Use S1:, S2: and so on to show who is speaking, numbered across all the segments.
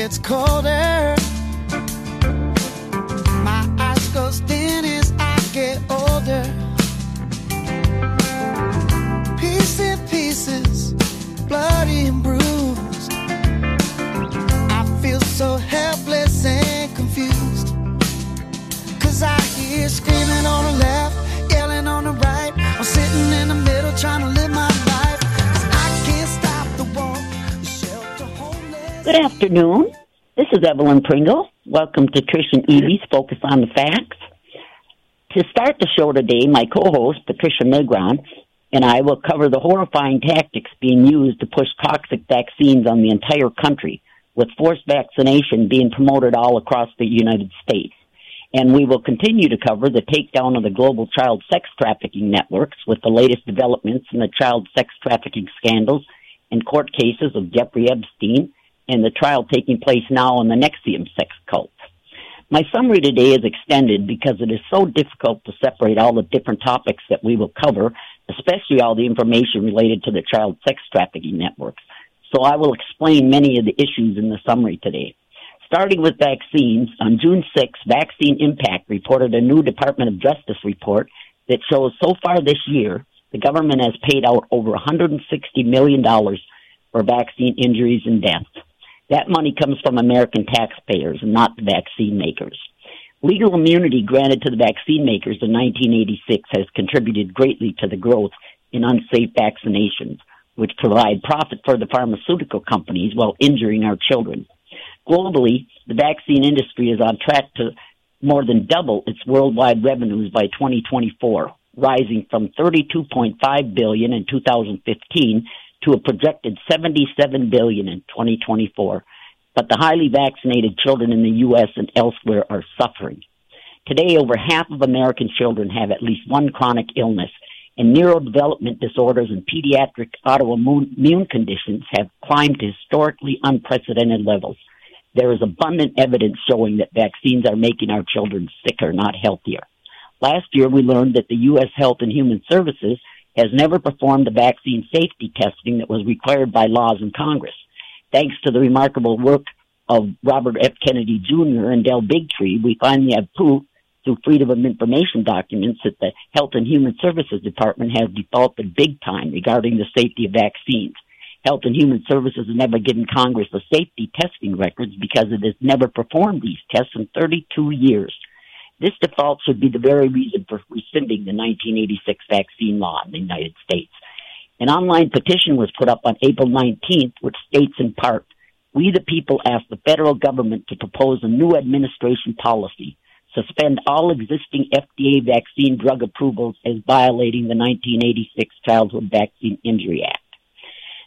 S1: gets colder.
S2: Afternoon. This is Evelyn Pringle. Welcome to Trish and Evie's Focus on the Facts. To start the show today, my co-host Patricia Negron and I will cover the horrifying tactics being used to push toxic vaccines on the entire country, with forced vaccination being promoted all across the United States. And we will continue to cover the takedown of the global child sex trafficking networks with the latest developments in the child sex trafficking scandals and court cases of Jeffrey Epstein and the trial taking place now on the NXIVM sex cult. My summary today is extended because it is so difficult to separate all the different topics that we will cover, especially all the information related to the child sex trafficking networks. So I will explain many of the issues in the summary today. Starting with vaccines, on June 6, Vaccine Impact reported a new Department of Justice report that shows so far this year, the government has paid out over $160 million for vaccine injuries and deaths. That money comes from American taxpayers not the vaccine makers. Legal immunity granted to the vaccine makers in 1986 has contributed greatly to the growth in unsafe vaccinations, which provide profit for the pharmaceutical companies while injuring our children. Globally, the vaccine industry is on track to more than double its worldwide revenues by 2024, rising from 32.5 billion in 2015 to a projected 77 billion in 2024. But the highly vaccinated children in the U.S. and elsewhere are suffering. Today, over half of American children have at least one chronic illness, and neurodevelopment disorders and pediatric autoimmune conditions have climbed to historically unprecedented levels. There is abundant evidence showing that vaccines are making our children sicker, not healthier. Last year, we learned that the U.S. Health and Human Services has never performed the vaccine safety testing that was required by laws in Congress. Thanks to the remarkable work of Robert F. Kennedy Jr. and Del Bigtree, we finally have proof through Freedom of Information documents that the Health and Human Services Department has defaulted big time regarding the safety of vaccines. Health and Human Services has never given Congress the safety testing records because it has never performed these tests in 32 years. This default should be the very reason for rescinding the 1986 vaccine law in the United States. An online petition was put up on April 19th, which states in part, we the people ask the federal government to propose a new administration policy, suspend all existing FDA vaccine drug approvals as violating the 1986 Childhood Vaccine Injury Act.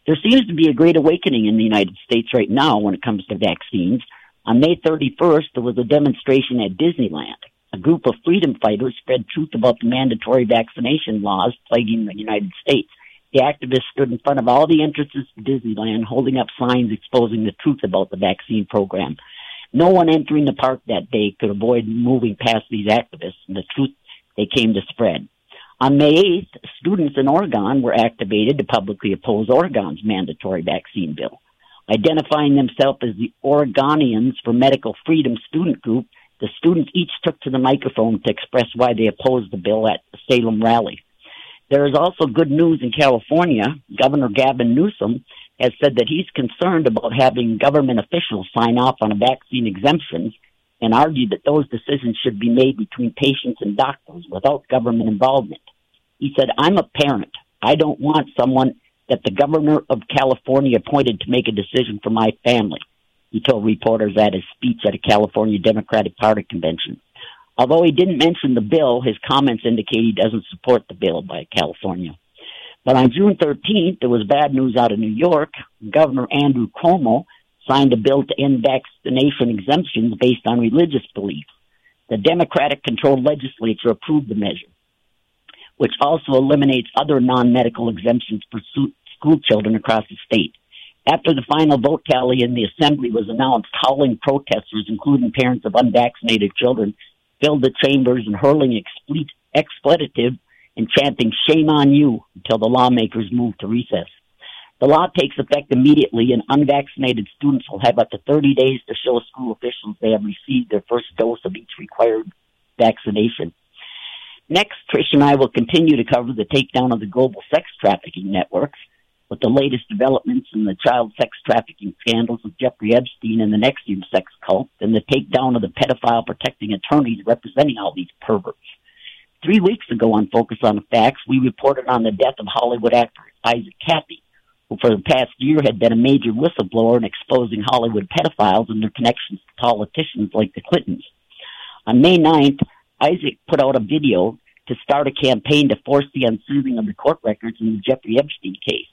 S2: There seems to be a great awakening in the United States right now when it comes to vaccines. On May 31st, there was a demonstration at Disneyland a group of freedom fighters spread truth about the mandatory vaccination laws plaguing the United States. The activists stood in front of all the entrances to Disneyland holding up signs exposing the truth about the vaccine program. No one entering the park that day could avoid moving past these activists and the truth they came to spread. On May 8th, students in Oregon were activated to publicly oppose Oregon's mandatory vaccine bill. Identifying themselves as the Oregonians for Medical Freedom student group, the students each took to the microphone to express why they opposed the bill at the Salem rally. There is also good news in California. Governor Gavin Newsom has said that he's concerned about having government officials sign off on vaccine exemptions and argued that those decisions should be made between patients and doctors without government involvement. He said, I'm a parent. I don't want someone that the governor of California appointed to make a decision for my family he told reporters at his speech at a California Democratic Party convention. Although he didn't mention the bill, his comments indicate he doesn't support the bill by California. But on June 13th, there was bad news out of New York. Governor Andrew Cuomo signed a bill to end vaccination exemptions based on religious beliefs. The Democratic controlled legislature approved the measure, which also eliminates other non medical exemptions for school children across the state. After the final vote tally in the assembly was announced, howling protesters, including parents of unvaccinated children, filled the chambers and hurling expletive and chanting, shame on you, until the lawmakers moved to recess. The law takes effect immediately, and unvaccinated students will have up to 30 days to show school officials they have received their first dose of each required vaccination. Next, Trish and I will continue to cover the takedown of the global sex trafficking networks with the latest developments in the child sex trafficking scandals of Jeffrey Epstein and the NXIVM sex cult, and the takedown of the pedophile protecting attorneys representing all these perverts. Three weeks ago on Focus on the Facts, we reported on the death of Hollywood actor Isaac Kappy who for the past year had been a major whistleblower in exposing Hollywood pedophiles and their connections to politicians like the Clintons. On May 9th, Isaac put out a video to start a campaign to force the unsealing of the court records in the Jeffrey Epstein case.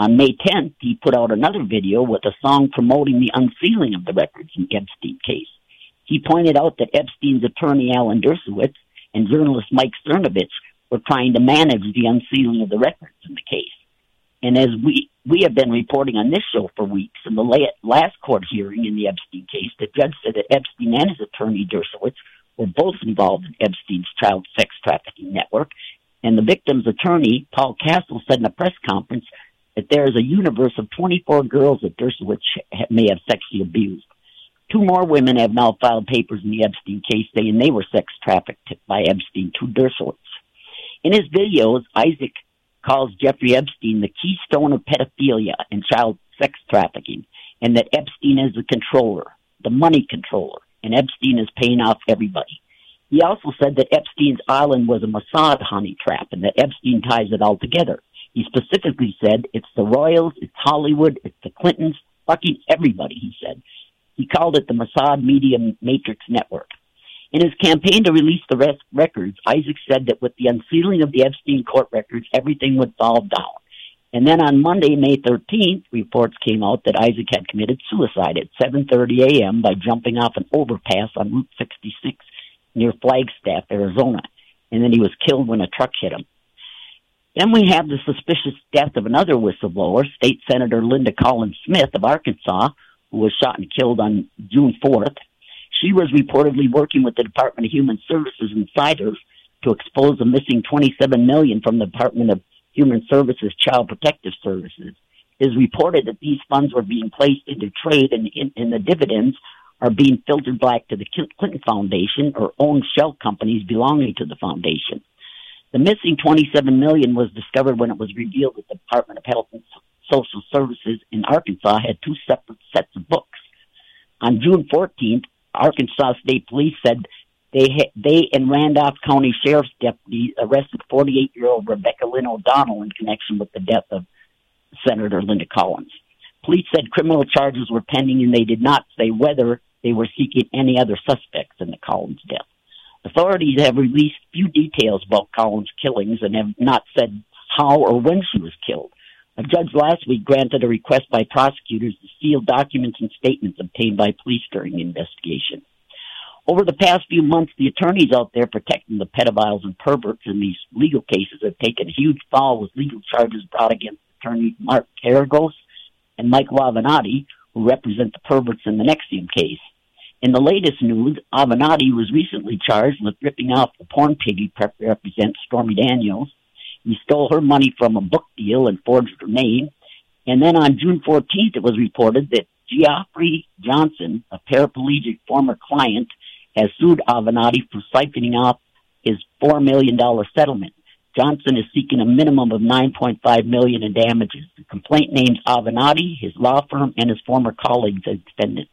S2: On May 10th, he put out another video with a song promoting the unsealing of the records in the Epstein case. He pointed out that Epstein's attorney Alan Dershowitz and journalist Mike Cernovich were trying to manage the unsealing of the records in the case. And as we we have been reporting on this show for weeks, in the last court hearing in the Epstein case, the judge said that Epstein and his attorney Dershowitz were both involved in Epstein's child sex trafficking network. And the victim's attorney, Paul Cassell, said in a press conference that there is a universe of 24 girls that Dershowitz may have sexually abused. Two more women have now filed papers in the Epstein case saying they were sex trafficked by Epstein to Dershowitz. In his videos, Isaac calls Jeffrey Epstein the keystone of pedophilia and child sex trafficking, and that Epstein is the controller, the money controller, and Epstein is paying off everybody. He also said that Epstein's island was a Mossad honey trap and that Epstein ties it all together. He specifically said it's the Royals, it's Hollywood, it's the Clintons, fucking everybody, he said. He called it the Mossad Media Matrix Network. In his campaign to release the rest records, Isaac said that with the unsealing of the Epstein court records, everything would fall down. And then on Monday, May 13th, reports came out that Isaac had committed suicide at 7:30 a.m. by jumping off an overpass on Route 66 near Flagstaff, Arizona, and then he was killed when a truck hit him. Then we have the suspicious death of another whistleblower, State Senator Linda Collins Smith of Arkansas, who was shot and killed on June 4th she was reportedly working with the Department of Human Services insiders to expose the missing 27 million from the Department of Human Services Child Protective Services. It is reported that these funds were being placed into trade and, and the dividends are being filtered back to the Clinton Foundation or owned shell companies belonging to the foundation. The missing 27 million was discovered when it was revealed that the Department of Health and Social Services in Arkansas had two separate sets of books. On June 14th, Arkansas State Police said they ha- they and Randolph County Sheriff's deputies arrested 48 year old Rebecca Lynn O'Donnell in connection with the death of Senator Linda Collins. Police said criminal charges were pending and they did not say whether they were seeking any other suspects in the Collins death. Authorities have released few details about Collins' killings and have not said how or when she was killed. A judge last week granted a request by prosecutors to seal documents and statements obtained by police during the investigation. Over the past few months, the attorneys out there protecting the pedophiles and perverts in these legal cases have taken a huge fall with legal charges brought against attorneys Mark Geragos and Mike Avenatti, who represent the perverts in the NXIVM case. In the latest news, Avenatti was recently charged with ripping off the porn piggy prep represents Stormy Daniels he stole her money from a book deal and forged her name. And then on June 14th, it was reported that Geoffrey Johnson, a paraplegic former client, has sued Avenatti for siphoning off his $4 million settlement. Johnson is seeking a minimum of 9.5 million in damages. The complaint names Avenatti, his law firm, and his former colleagues as defendants.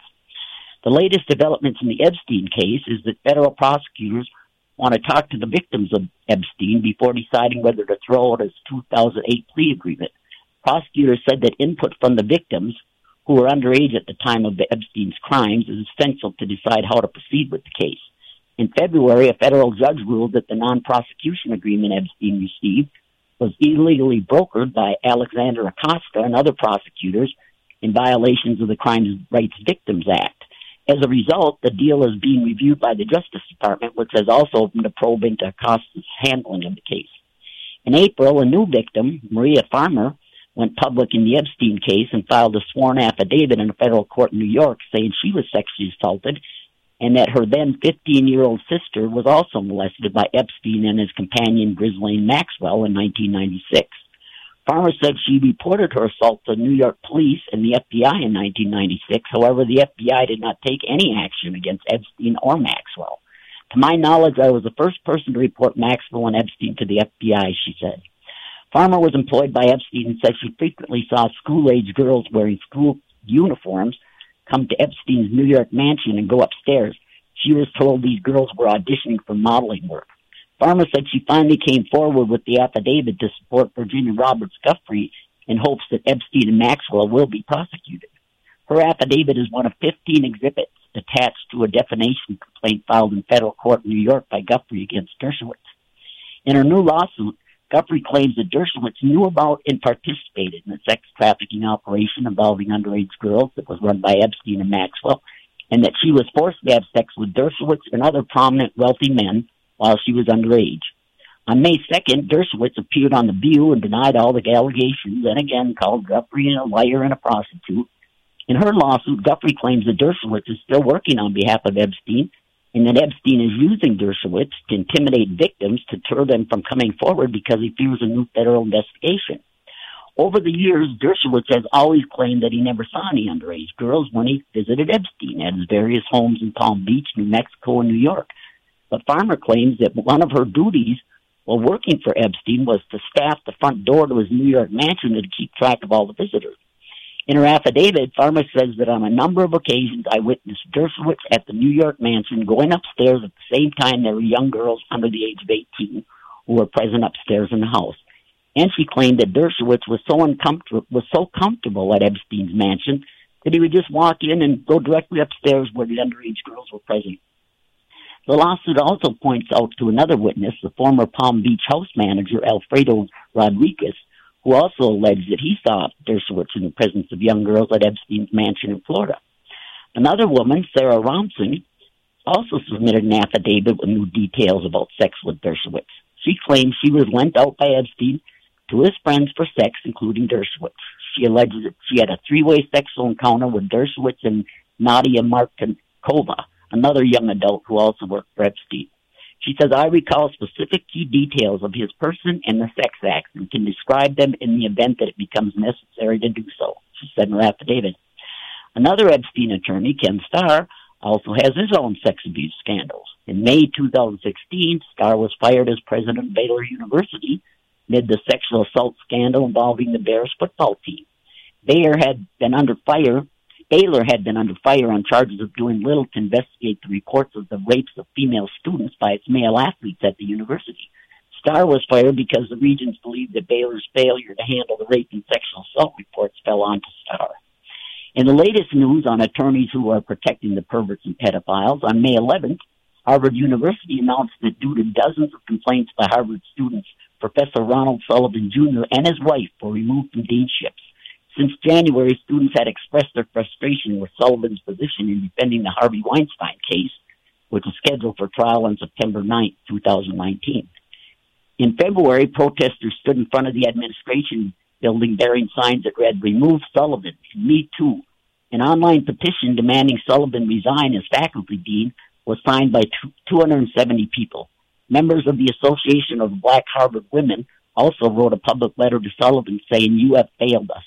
S2: The latest developments in the Epstein case is that federal prosecutors want to talk to the victims of Epstein before deciding whether to throw out his 2008 plea agreement. Prosecutors said that input from the victims, who were underage at the time of the Epstein's crimes, is essential to decide how to proceed with the case. In February, a federal judge ruled that the non-prosecution agreement Epstein received was illegally brokered by Alexander Acosta and other prosecutors in violations of the Crimes Rights Victims Act. As a result, the deal is being reviewed by the Justice Department, which has also opened a probe into Acosta's handling of the case. In April, a new victim, Maria Farmer, went public in the Epstein case and filed a sworn affidavit in a federal court in New York saying she was sexually assaulted and that her then 15 year old sister was also molested by Epstein and his companion Ghislaine Maxwell in 1996. Farmer said she reported her assault to New York police and the FBI in 1996. However, the FBI did not take any action against Epstein or Maxwell. To my knowledge, I was the first person to report Maxwell and Epstein to the FBI, she said. Farmer was employed by Epstein and said she frequently saw school age girls wearing school uniforms come to Epstein's New York mansion and go upstairs. She was told these girls were auditioning for modeling work. Farmer said she finally came forward with the affidavit to support Virginia Roberts Giuffre in hopes that Epstein and Maxwell will be prosecuted. Her affidavit is one of 15 exhibits attached to a defamation complaint filed in federal court in New York by Giuffre against Dershowitz. In her new lawsuit, Giuffre claims that Dershowitz knew about and participated in a sex trafficking operation involving underage girls that was run by Epstein and Maxwell, and that she was forced to have sex with Dershowitz and other prominent wealthy men while she was underage. On May 2nd, Dershowitz appeared on The View and denied all the allegations and again called Giuffre a liar and a prostitute. In her lawsuit, Giuffre claims that Dershowitz is still working on behalf of Epstein and that Epstein is using Dershowitz to intimidate victims to deter them from coming forward because he fears a new federal investigation. Over the years, Dershowitz has always claimed that he never saw any underage girls when he visited Epstein at his various homes in Palm Beach, New Mexico, and New York. But Farmer claims that one of her duties while working for Epstein was to staff the front door to his New York mansion to keep track of all the visitors. In her affidavit, Farmer says that on a number of occasions I witnessed Dershowitz at the New York mansion going upstairs at the same time there were young girls under the age of 18 who were present upstairs in the house. And she claimed that Dershowitz was so uncomfortable, was so comfortable at Epstein's mansion that he would just walk in and go directly upstairs where the underage girls were present. The lawsuit also points out to another witness, the former Palm Beach house manager, Alfredo Rodriguez, who also alleged that he saw Dershowitz in the presence of young girls at Epstein's mansion in Florida. Another woman, Sarah Ransome, also submitted an affidavit with new details about sex with Dershowitz. She claims she was lent out by Epstein to his friends for sex, including Dershowitz. She alleges that she had a three-way sexual encounter with Dershowitz and Nadia Marcinkova another young adult who also worked for Epstein. She says, I recall specific key details of his person and the sex acts and can describe them in the event that it becomes necessary to do so, she said in her affidavit. Another Epstein attorney, Ken Starr, also has his own sex abuse scandals. In May 2016, Starr was fired as president of Baylor University amid the sexual assault scandal involving the Bears football team. Baylor had been under fire Baylor had been under fire on charges of doing little to investigate the reports of the rapes of female students by its male athletes at the university. Starr was fired because the Regents believed that Baylor's failure to handle the rape and sexual assault reports fell onto Starr. In the latest news on attorneys who are protecting the perverts and pedophiles, on May 11th, Harvard University announced that due to dozens of complaints by Harvard students, Professor Ronald Sullivan Jr. and his wife were removed from deanships. Since January, students had expressed their frustration with Sullivan's position in defending the Harvey Weinstein case, which is scheduled for trial on September 9, 2019. In February, protesters stood in front of the administration building bearing signs that read, Remove Sullivan, Me Too. An online petition demanding Sullivan resign as faculty dean was signed by 270 people. Members of the Association of Black Harvard Women also wrote a public letter to Sullivan saying, You have failed us.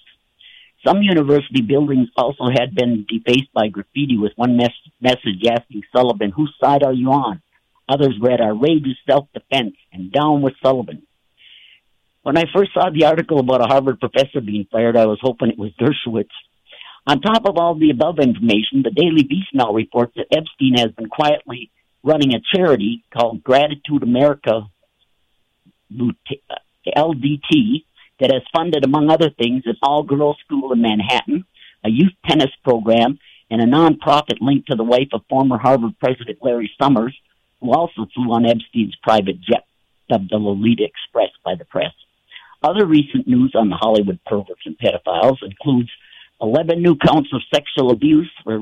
S2: Some university buildings also had been defaced by graffiti with one mes- message asking Sullivan, whose side are you on? Others read, outrageous self-defense and down with Sullivan. When I first saw the article about a Harvard professor being fired, I was hoping it was Dershowitz. On top of all the above information, the Daily Beast now reports that Epstein has been quietly running a charity called Gratitude America LDT that has funded, among other things, an all-girls school in Manhattan, a youth tennis program, and a nonprofit linked to the wife of former Harvard President Larry Summers, who also flew on Epstein's private jet, dubbed the Lolita Express by the press. Other recent news on the Hollywood perverts and pedophiles includes 11 new counts of sexual abuse were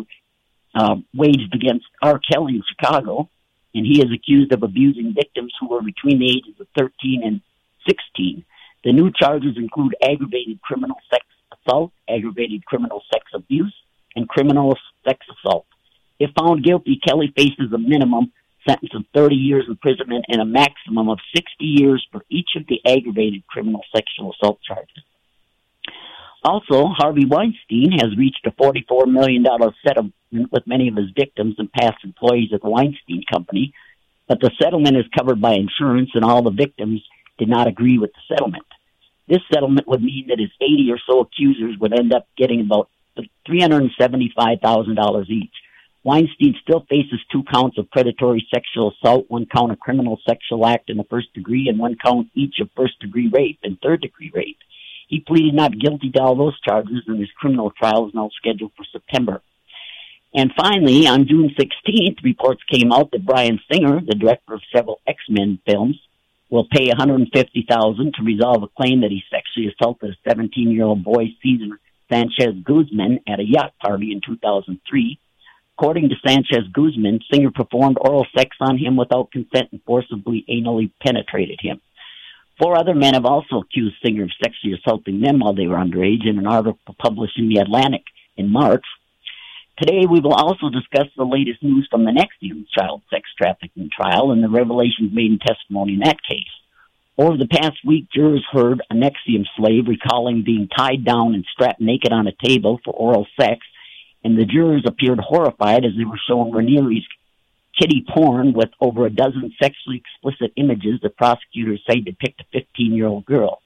S2: uh, waged against R. Kelly in Chicago, and he is accused of abusing victims who were between the ages of 13 and 16. The new charges include aggravated criminal sex assault, aggravated criminal sex abuse, and criminal sex assault. If found guilty, Kelly faces a minimum sentence of 30 years imprisonment and a maximum of 60 years for each of the aggravated criminal sexual assault charges. Also, Harvey Weinstein has reached a $44 million settlement with many of his victims and past employees of the Weinstein Company, but the settlement is covered by insurance, and all the victims did not agree with the settlement. This settlement would mean that his 80 or so accusers would end up getting about $375,000 each. Weinstein still faces two counts of predatory sexual assault, one count of criminal sexual act in the first degree, and one count each of first degree rape and third degree rape. He pleaded not guilty to all those charges, and his criminal trial is now scheduled for September. And finally, on June 16th, reports came out that Bryan Singer, the director of several X-Men films, will pay $150,000 to resolve a claim that he sexually assaulted a 17-year-old boy, Cesar Sanchez Guzman, at a yacht party in 2003. According to Sanchez Guzman, Singer performed oral sex on him without consent and forcibly anally penetrated him. Four other men have also accused Singer of sexually assaulting them while they were underage in an article published in The Atlantic in March. Today, we will also discuss the latest news from the NXIVM child sex trafficking trial and the revelations made in testimony in that case. Over the past week, jurors heard a NXIVM slave recalling being tied down and strapped naked on a table for oral sex, and the jurors appeared horrified as they were shown Raniere's kitty porn with over a dozen sexually explicit images the prosecutors say depict a 15 year old girl.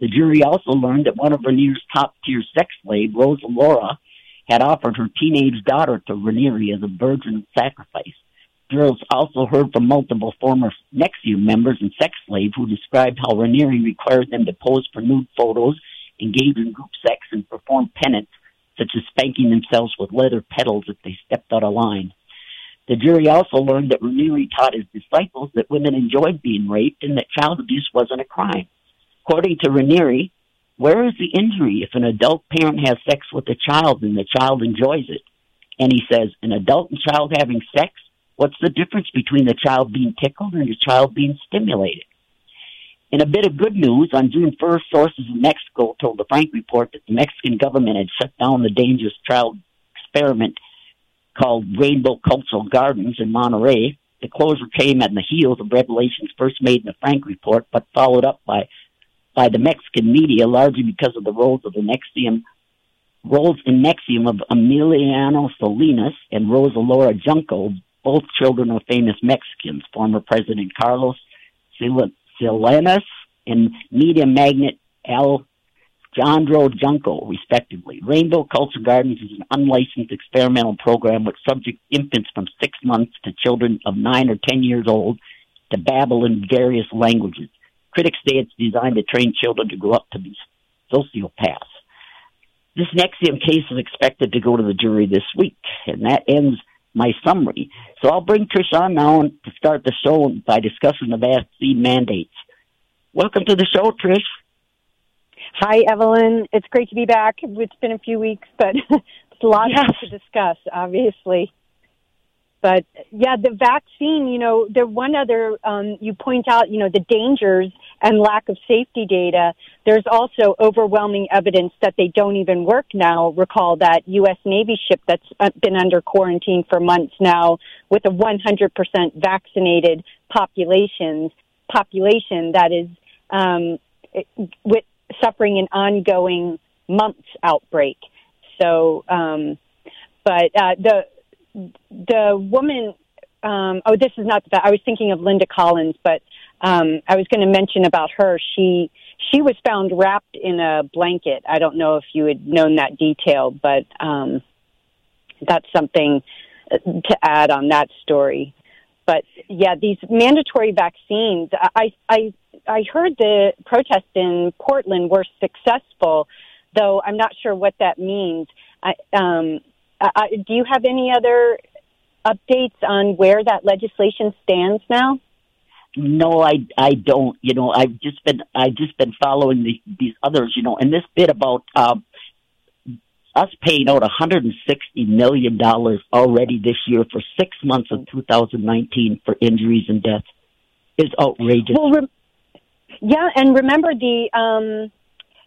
S2: The jury also learned that one of Raniere's top tier sex slaves, Rosa Laura, had offered her teenage daughter to Raniere as a virgin sacrifice. Jurors also heard from multiple former NXIVM members and sex slaves who described how Raniere required them to pose for nude photos, engage in group sex, and perform penance, such as spanking themselves with leather pedals if they stepped out of line. The jury also learned that Raniere taught his disciples that women enjoyed being raped and that child abuse wasn't a crime. According to Raniere, where is the injury if an adult parent has sex with a child and the child enjoys it? And he says, an adult and child having sex, what's the difference between the child being tickled and the child being stimulated? In a bit of good news, on June 1st, sources in Mexico told the Frank Report that the Mexican government had shut down the dangerous child experiment called Rainbow Cultural Gardens in Monterrey. The closure came at the heels of revelations first made in the Frank report, but followed up by by the Mexican media, largely because of the roles of the NXIVM roles in NXIVM of Emiliano Salinas and Rosa Laura Junco, both children of famous Mexicans, former President Carlos Salinas and media magnate Al Jandro Junco, respectively. Rainbow Culture Gardens is an unlicensed experimental program which subjects infants from six months to children of nine or ten years old to babble in various languages. Critics say it's designed to train children to grow up to be sociopaths. This NXIVM case is expected to go to the jury this week, and that ends my summary. So I'll bring Trish on now to start the show by discussing the vaccine mandates. Welcome to the show, Trish.
S3: Hi, Evelyn. It's great to be back. It's been a few weeks, but it's a lot yes. to discuss, obviously. But yeah, the vaccine, you know, the one other, um, you point out, you know, the dangers and lack of safety data. There's also overwhelming evidence that they don't even work now. Recall that U.S. Navy ship that's been under quarantine for months now with a 100% vaccinated population, population that is, um, with suffering an ongoing mumps outbreak. So, um, but uh, the the woman. Um, oh, this is not that. I was thinking of Linda Collins, but um, I was going to mention about her. She she was found wrapped in a blanket. I don't know if you had known that detail, but um, that's something to add on that story. But yeah, these mandatory vaccines. I I I heard the protests in Portland were successful, though I'm not sure what that means. I, um, I, do you have any other updates on where that legislation stands now?
S2: No, I I don't. You know, I've just been I've just been following the, these others. You know, and this bit about uh, us paying out 160 million dollars already this year for six months of 2019 for injuries and deaths is outrageous.
S3: Well, re- yeah, and remember the, um,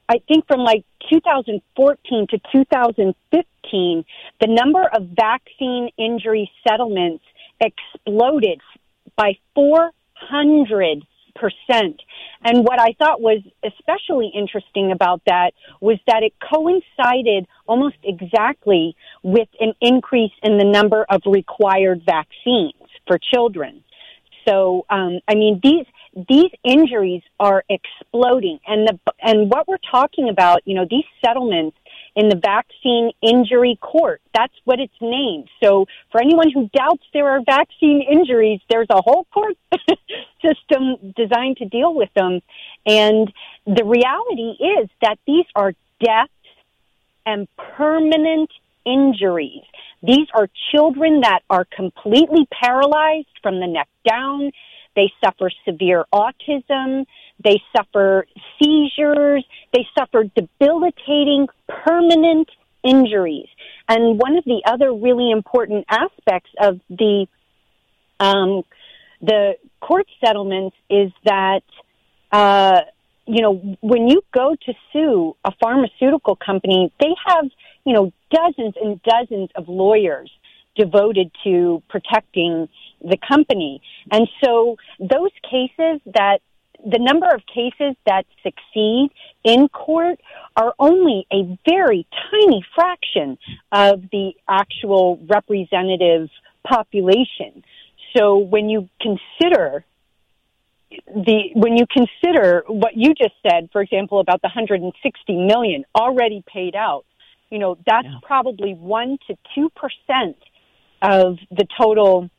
S3: I think from like 2014 to 2015, the number of vaccine injury settlements exploded by 400 percent. And what I thought was especially interesting about that was that it coincided almost exactly with an increase in the number of required vaccines for children. So, um, I mean, these these injuries are exploding, and the and what we're talking about, you know, these settlements in the vaccine injury court. That's what it's named. So for anyone who doubts there are vaccine injuries, there's a whole court system designed to deal with them. And the reality is that these are deaths and permanent injuries. These are children that are completely paralyzed from the neck down. They suffer severe autism. They suffer seizures. They suffer debilitating permanent injuries. And one of the other really important aspects of the um, the court settlements is that uh, you know when you go to sue a pharmaceutical company, they have you know dozens and dozens of lawyers devoted to protecting the company. And so those cases that the number of cases that succeed in court are only a very tiny fraction of the actual representative population. So when you consider the when you consider what you just said, for example, about the 160 million already paid out, you know that's yeah. probably one to two percent of the total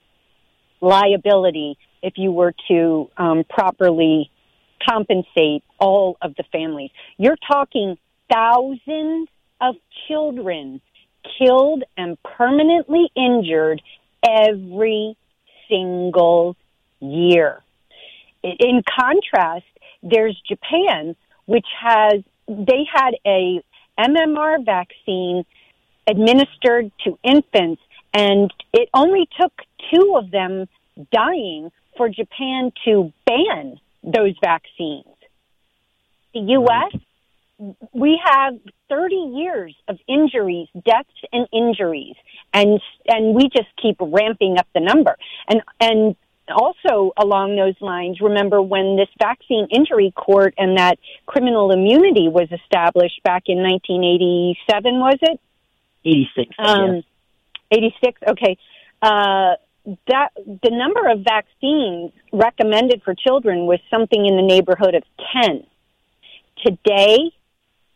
S3: liability if you were to um, properly compensate all of the families. You're talking thousands of children killed and permanently injured every single year. In contrast, there's Japan, which has, they had a MMR vaccine administered to infants and it only took two of them dying for Japan to ban those vaccines. The U.S., we have 30 years of injuries, deaths and injuries, and, and we just keep ramping up the number. And, and also along those lines, remember when this vaccine injury court and that criminal immunity was established back in 1987, was it?
S2: 86. Um, yes.
S3: 86. Okay. Uh, that the number of vaccines recommended for children was something in the neighborhood of 10. Today,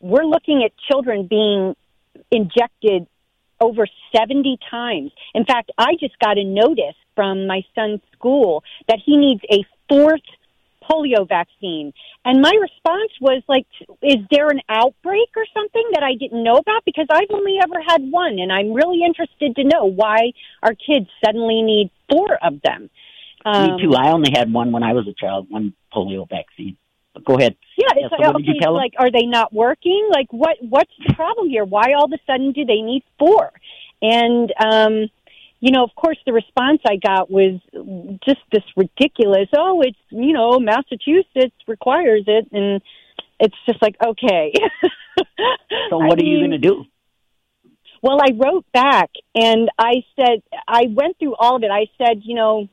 S3: we're looking at children being injected over 70 times. In fact, I just got a notice from my son's school that he needs a fourth polio vaccine. And my response was like, is there an outbreak or something that I didn't know about? Because I've only ever had one and I'm really interested to know why our kids suddenly need four of them.
S2: Um, Me too. I only had one when I was a child, one polio vaccine. But go ahead.
S3: Yeah, it's yeah, so okay, like, are they not working? Like, what, what's the problem here? Why all of a sudden do they need four? And, um, you know, of course, the response I got was just this ridiculous. Oh, it's you know, Massachusetts requires it, and it's just like okay.
S2: so what I are mean, you going to do?
S3: Well, I wrote back and I said I went through all of it. I said, you know,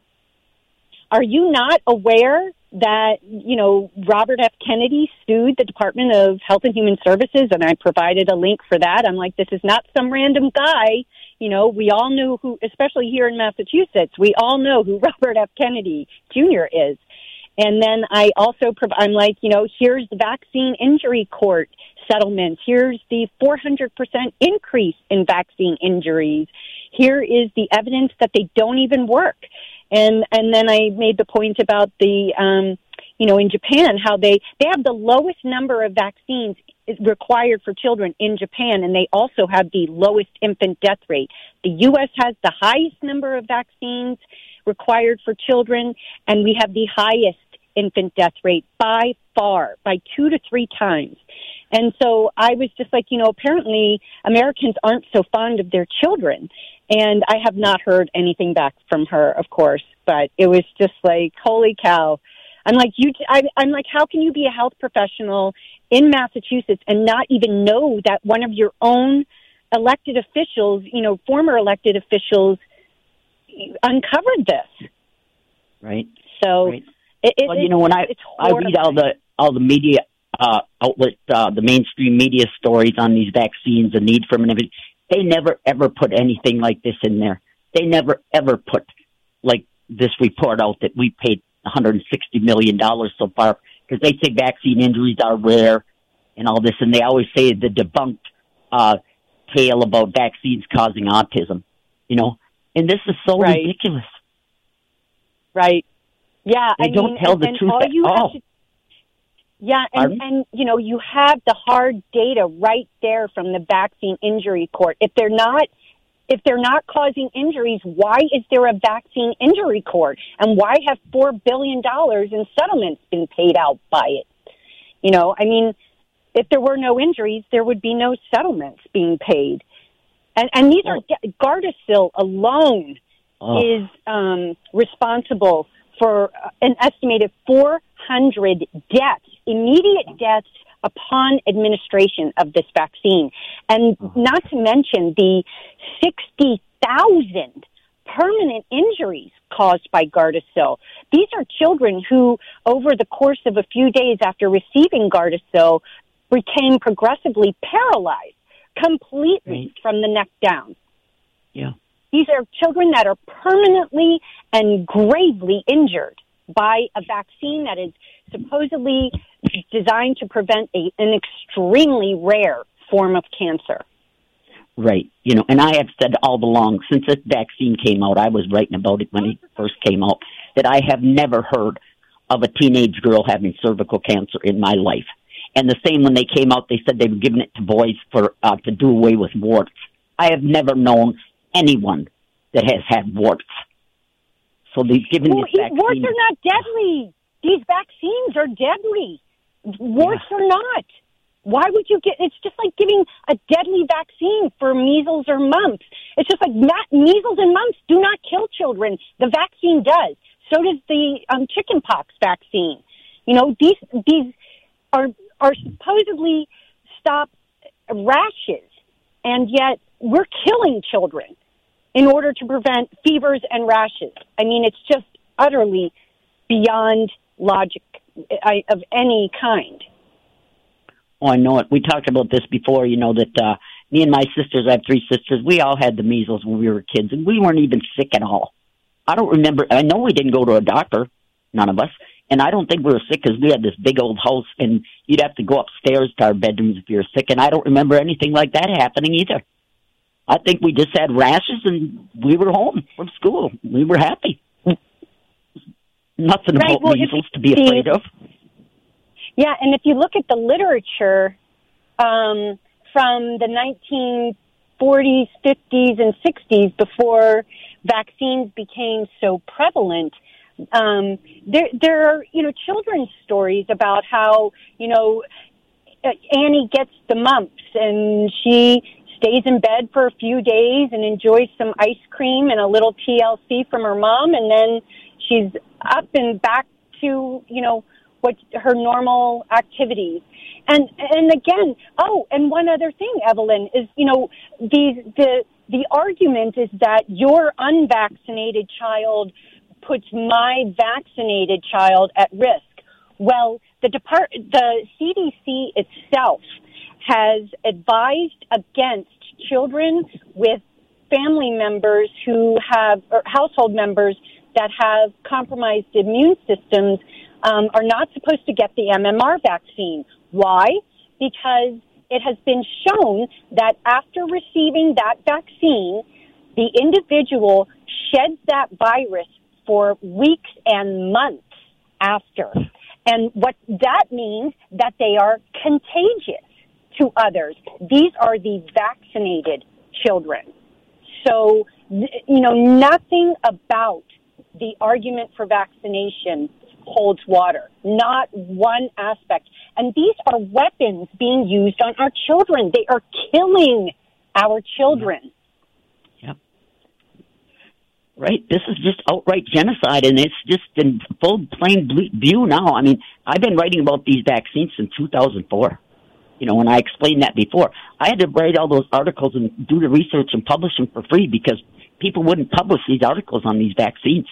S3: are you not aware that you know Robert F. Kennedy sued the Department of Health and Human Services, and I provided a link for that. I'm like, this is not some random guy you know, we all knew who, especially here in Massachusetts, we all know who Robert F. Kennedy Jr. is. And then I also, I'm like, you know, here's the vaccine injury court settlements. Here's the 400% increase in vaccine injuries. Here is the evidence that they don't even work. And, and then I made the point about the, um, you know, in Japan, how they, they have the lowest number of vaccines required for children in Japan, and they also have the lowest infant death rate. The U.S. has the highest number of vaccines required for children, and we have the highest infant death rate by far, by two to three times. And so I was just like, you know, apparently Americans aren't so fond of their children. And I have not heard anything back from her, of course, but it was just like, holy cow. I'm like, you, I, I'm like, how can you be a health professional in Massachusetts and not even know that one of your own elected officials, you know, former elected officials uncovered this.
S2: Right.
S3: So
S2: right.
S3: It, it,
S2: well, you know, when I I read all the all the media uh, outlet, uh, the mainstream media stories on these vaccines, the need for them, and everything, they never ever put anything like this in there. They never ever put like this report out that we paid 160 million dollars so far because they say vaccine injuries are rare and all this, and they always say the debunked uh, tale about vaccines causing autism. You know, and this is so
S3: right.
S2: ridiculous.
S3: Right. Yeah.
S2: They
S3: I
S2: don't
S3: mean,
S2: tell
S3: and,
S2: the
S3: and
S2: truth
S3: all
S2: at
S3: you
S2: all.
S3: To, yeah, and and you know you have the hard data right there from the vaccine injury court. If they're not if they're not causing injuries, why is there a vaccine injury court? And why have four billion dollars in settlements been paid out by it? You know, I mean, if there were no injuries, there would be no settlements being paid. And and these are Gardasil alone
S2: Oh.
S3: is um, responsible for an estimated 400 deaths, immediate deaths upon administration of this vaccine. And mm-hmm. not to mention the 60,000 permanent injuries caused by Gardasil. These are children who, over the course of a few days after receiving Gardasil, became progressively paralyzed completely
S2: Right.
S3: from the neck down.
S2: Yeah.
S3: These are children that are permanently and gravely injured by a vaccine that is supposedly designed to prevent a, an extremely rare form of cancer.
S2: Right. You know, and I have said all along since this vaccine came out, I was writing about it when it first came out, that I have never heard of a teenage girl having cervical cancer in my life. And the same when they came out, they said they were giving it to boys for uh, to do away with warts. I have never known anyone that has had warts. So they've given
S3: Well,
S2: this
S3: he,
S2: vaccine.
S3: warts are not deadly. These vaccines are deadly. Warts are not. Why would you get? It's just like giving a deadly vaccine for measles or mumps. It's just like ma- measles and mumps do not kill children. The vaccine does. So does the um, chickenpox vaccine. You know these these are are supposedly stop rashes, and yet we're killing children in order to prevent fevers and rashes. I mean, it's just utterly beyond logic of any kind.
S2: Oh, I know it. We talked about this before. You know that uh, me and my sisters, I have three sisters. We all had the measles when we were kids, and we weren't even sick at all. I don't remember. I know we didn't go to a doctor, none of us, and I don't think we were sick because we had this big old house, and you'd have to go upstairs to our bedrooms if you were sick. And I don't remember anything like that happening either. I think we just had rashes, and we were home from school. We were happy. Nothing
S3: Right,
S2: about
S3: well,
S2: measles to be afraid of.
S3: Yeah, and if you look at the literature um, from the 1940s, 50s, and 60s, before vaccines became so prevalent, um, there there are you know children's stories about how you know uh, Annie gets the mumps and she stays in bed for a few days and enjoys some ice cream and a little TLC from her mom, and then she's up and back to you know what her normal activities. And and again, oh, and one other thing, Evelyn, is you know the the the argument is that your unvaccinated child puts my vaccinated child at risk. Well, the depart the CDC itself has advised against children with family members who have or household members that have compromised immune systems um, are not supposed to get the MMR vaccine. Why? Because it has been shown that after receiving that vaccine, the individual sheds that virus for weeks and months after. And what that means that they are contagious to others. These are the vaccinated children. So, you know, nothing about the argument for vaccination holds water. Not one aspect. And these are weapons being used on our children. They are killing our children. Yeah.
S2: Right. This is just outright genocide, and it's just in full plain view now. I mean, I've been writing about these vaccines since 2004. You know, when I explained that before, I had to write all those articles and do the research and publish them for free because people wouldn't publish these articles on these vaccines.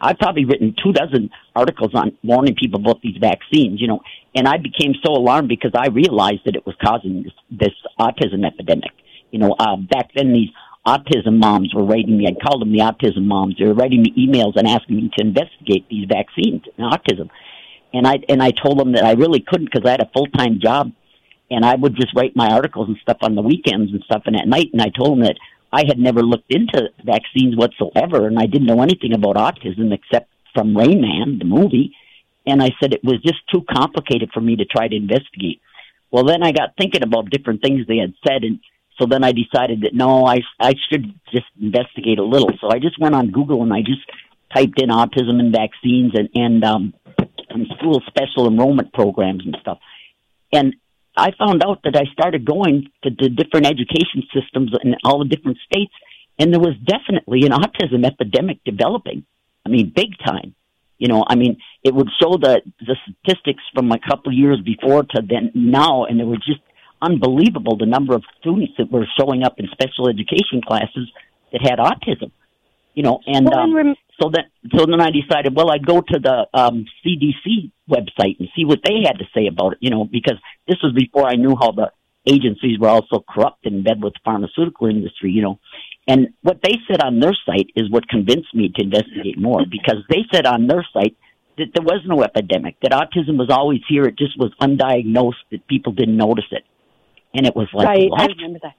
S2: I've probably written two dozen articles on warning people about these vaccines, you know, and I became so alarmed because I realized that it was causing this, this autism epidemic. You know, uh, back then these autism moms were writing me. I called them the autism moms. They were writing me emails and asking me to investigate these vaccines and autism. And I and I told them that I really couldn't because I had a full time job, and I would just write my articles and stuff on the weekends and stuff and at night. And I told them that I had never looked into vaccines whatsoever, and I didn't know anything about autism except from Rain Man, the movie. And I said it was just too complicated for me to try to investigate. Well, then I got thinking about different things they had said, and so then I decided that no, I I should just investigate a little. So I just went on Google and I just typed in autism and vaccines and and um, and school special enrollment programs and stuff. And I found out that I started going to the different education systems in all the different states, and there was definitely an autism epidemic developing. I mean, big time. You know, I mean, it would show the the statistics from a couple of years before to then now, and it was just unbelievable the number of students that were showing up in special education classes that had autism. You know, and
S3: well,
S2: um, rem- so then so then I decided, well, I'd go to the um, CDC website and see what they had to say about it. You know, because this was before I knew how the agencies were also corrupt in bed with the pharmaceutical industry. You know, and what they said on their site is what convinced me to investigate more because they said on their site that there was no epidemic, that autism was always here, it just was undiagnosed, that people didn't notice it. And it was like,
S3: right,
S2: what?
S3: I remember that.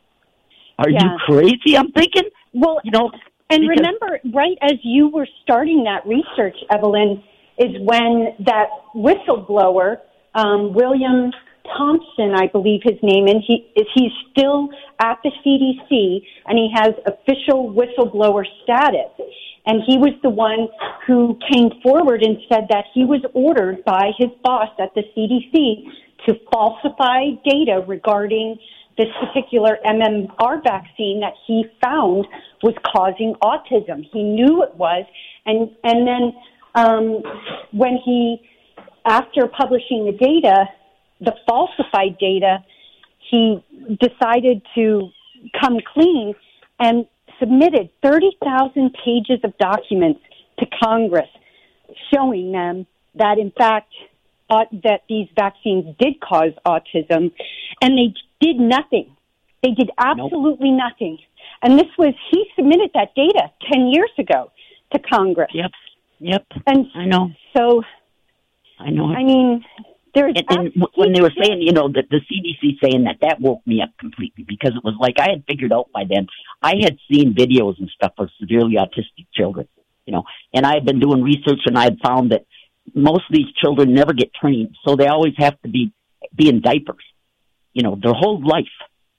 S2: Are
S3: Yeah.
S2: you crazy? I'm thinking,
S3: Well,
S2: you know,
S3: And
S2: because-
S3: remember, right as you were starting that research, Evelyn, is when that whistleblower, um, William Thompson, I believe his name, and he is he's still at the CDC, and he has official whistleblower status. And he was the one who came forward and said that he was ordered by his boss at the CDC to falsify data regarding this particular MMR vaccine that he found was causing autism. He knew it was, and and then um, when he, after publishing the data, the falsified data, he decided to come clean and submitted thirty thousand pages of documents to Congress, showing them that in fact that these vaccines did cause autism, and they did nothing. They did absolutely nothing. And this was, he submitted that data 10 years ago to Congress.
S2: Yep, yep.
S3: And
S2: I know,
S3: so,
S2: I know.
S3: I mean, there's.
S2: and, and when they were saying, you know, that the CDC saying that, that woke me up completely because it was like I had figured out by then. I had seen videos and stuff of severely autistic children, you know, and I had been doing research and I had found that most of these children never get trained, so they always have to be be in diapers, you know, their whole life,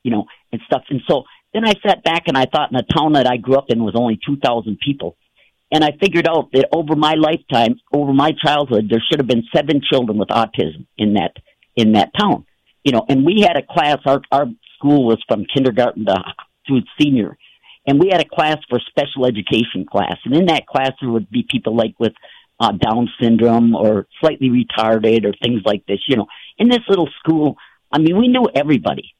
S2: you know, and stuff. And so then I sat back and I thought, in the town that I grew up in was only two thousand people. And I figured out that over my lifetime, over my childhood, there should have been seven children with autism in that in that town. You know, and we had a class. Our our school was from kindergarten to to senior, and we had a class for special education class. And in that class, there would be people like with uh, Down syndrome or slightly retarded or things like this. You know, in this little school, I mean, we knew everybody.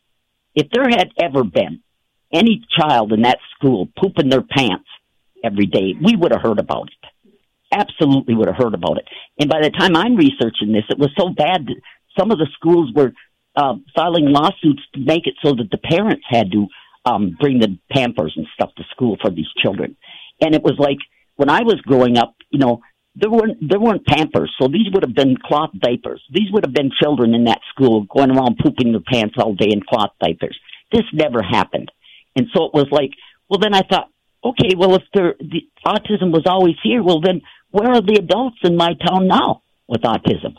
S2: If there had ever been any child in that school pooping their pants every day, we would have heard about it. Absolutely would have heard about it. And by the time I'm researching this, it was so bad that some of the schools were uh, filing lawsuits to make it so that the parents had to um, bring the Pampers and stuff to school for these children. And it was like when I was growing up, you know, there weren't there weren't Pampers, so these would have been cloth diapers. These would have been children in that school going around pooping their pants all day in cloth diapers. This never happened, and so it was like, well, then I thought, okay, well, if there, the autism was always here, well, then where are the adults in my town now with autism?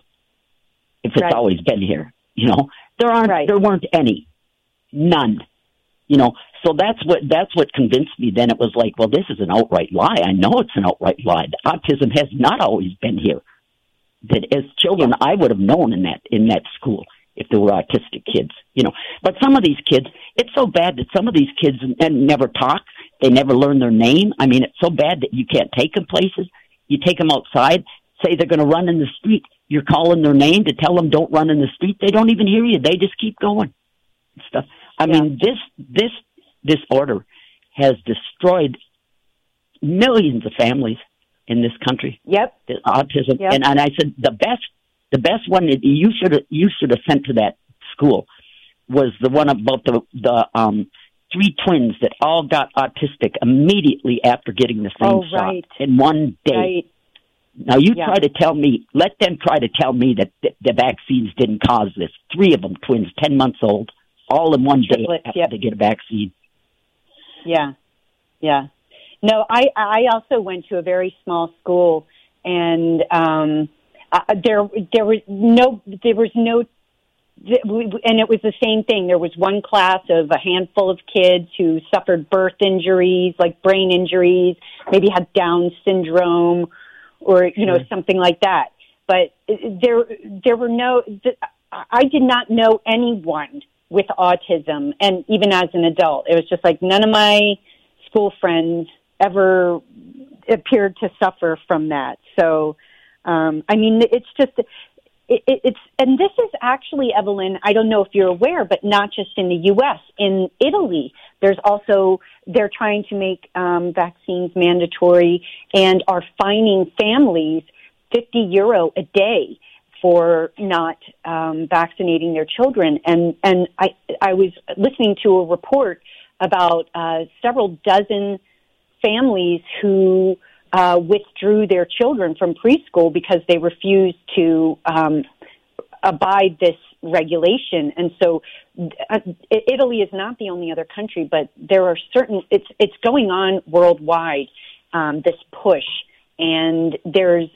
S2: If it's
S3: Right.
S2: always been here, you know, there aren't,
S3: Right.
S2: there weren't any, none, you know. So that's what that's what convinced me. Then it was like, well, this is an outright lie. I know it's an outright lie. Autism has not always been here. That as children, I would have known in that in that school if there were autistic kids, you know. But some of these kids, it's so bad that some of these kids and never talk. They never learn their name. I mean, it's so bad that you can't take them places. You take them outside, say they're going to run in the street. You're calling their name to tell them don't run in the street. They don't even hear you. They just keep going. Stuff. I mean, this this disorder has destroyed millions of families, in this country.
S3: Yep.
S2: Autism,
S3: Yep.
S2: and and I said the best the best one that you should have you should have sent to that school was the one about the the um three twins that all got autistic immediately after getting the same
S3: Oh,
S2: shot
S3: right.
S2: in one day.
S3: Right.
S2: Now you
S3: Yeah.
S2: try to tell me, let them try to tell me that the, the vaccines didn't cause this. Three of them, twins, ten months old, all in one day after
S3: yep.
S2: they get a vaccine.
S3: Yeah, yeah. No, I I also went to a very small school, and um, uh, there there was no there was no, and it was the same thing. There was one class of a handful of kids who suffered birth injuries, like brain injuries, maybe had Down syndrome, or you know something like that. But there there were no. I did not know anyone with autism, and even as an adult, it was just like none of my school friends ever appeared to suffer from that. So, um, I mean, it's just it, it, it's and this is actually Evelyn. I don't know if you're aware, but not just in the U.S. In Italy, there's also they're trying to make um, vaccines mandatory and are fining families 50 euro a day for not um, vaccinating their children. And and I I was listening to a report about uh, several dozen families who uh, withdrew their children from preschool because they refused to um, abide this regulation. And so, uh, Italy is not the only other country, but there are certain. It's it's going on worldwide. Um, this push, and there's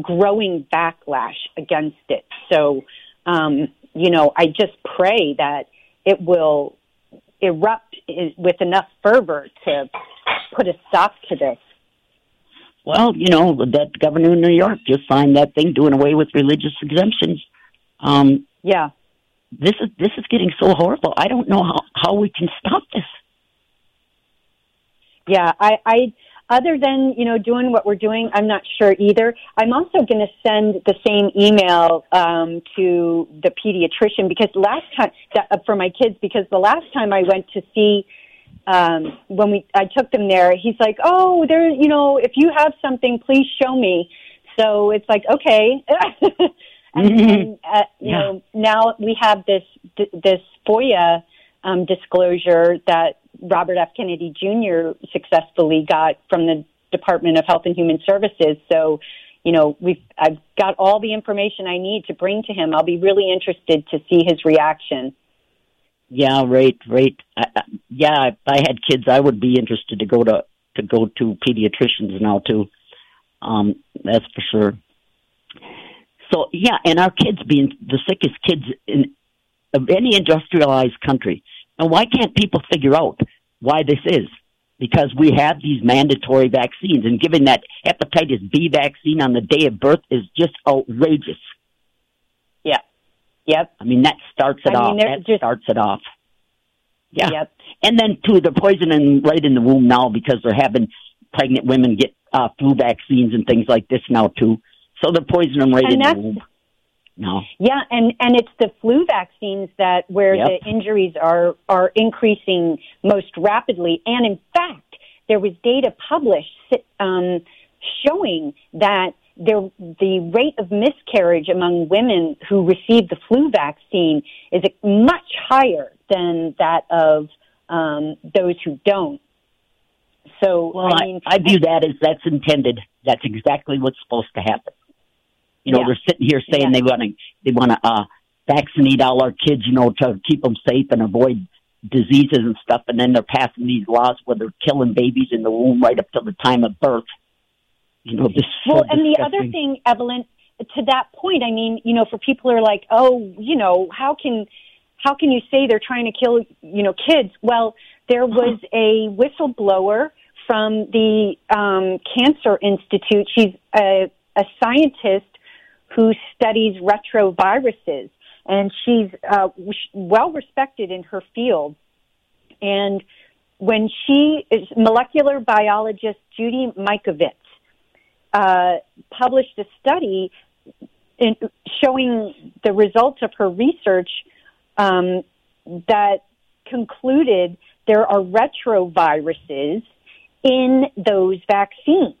S3: growing backlash against it. So, um, you know, I just pray that it will erupt with enough fervor to put a stop to this.
S2: Well, you know, that governor in New York just signed that thing doing away with religious exemptions. Um,
S3: Yeah.
S2: this is this is getting so horrible. I don't know how how we can stop this.
S3: Yeah, I, I, other than, you know, doing what we're doing, I'm not sure either. I'm also going to send the same email, um, to the pediatrician because last time, that, uh, for my kids, because the last time I went to see, um, when we, I took them there, he's like, oh, there, you know, if you have something, please show me. So it's like, okay. and, and uh, you
S2: Yeah.
S3: know, now we have this, this FOIA, um, disclosure that Robert F. Kennedy Jr. successfully got from the Department of Health and Human Services. So, you know, we've I've got all the information I need to bring to him. I'll be really interested to see his reaction.
S2: Yeah, right, right. I, yeah, if I had kids, I would be interested to go to to go to pediatricians now too. Um, that's for sure. So yeah, and our kids being the sickest kids in of any industrialized country. And why can't people figure out why this is? Because we have these mandatory vaccines, and giving that hepatitis B vaccine on the day of birth is just outrageous.
S3: Yeah. Yep.
S2: I mean, that starts it
S3: I
S2: off.
S3: they're
S2: That
S3: just-
S2: starts it off. Yeah.
S3: Yep.
S2: And then too, they're poisoning right in the womb now because they're having pregnant women get uh, flu vaccines and things like this now too. So they're poisoning right
S3: And
S2: in the womb. No.
S3: Yeah, and and it's the flu vaccines that where
S2: Yep.
S3: the injuries are are increasing most rapidly. And in fact, there was data published um, showing that there the rate of miscarriage among women who receive the flu vaccine is much higher than that of um, those who don't. So
S2: Well,
S3: I mean,
S2: I, view that as that's intended. That's exactly what's supposed to happen. You know,
S3: Yeah.
S2: they're sitting here saying
S3: Yeah.
S2: they want to they want to uh, vaccinate all our kids, you know, to keep them safe and avoid diseases and stuff, and then they're passing these laws where they're killing babies in the womb right up to the time of birth. You know, this. is so
S3: Well, and the other thing, Evelyn, to that point, I mean, you know, for people who are like, oh, you know, how can how can you say they're trying to kill, you know, kids? Well, there was a whistleblower from the um, Cancer Institute. She's a, a scientist who studies retroviruses, and she's uh, well respected in her field. And when she is molecular biologist Judy Mikovits uh, published a study in, showing the results of her research um, that concluded there are retroviruses in those vaccines.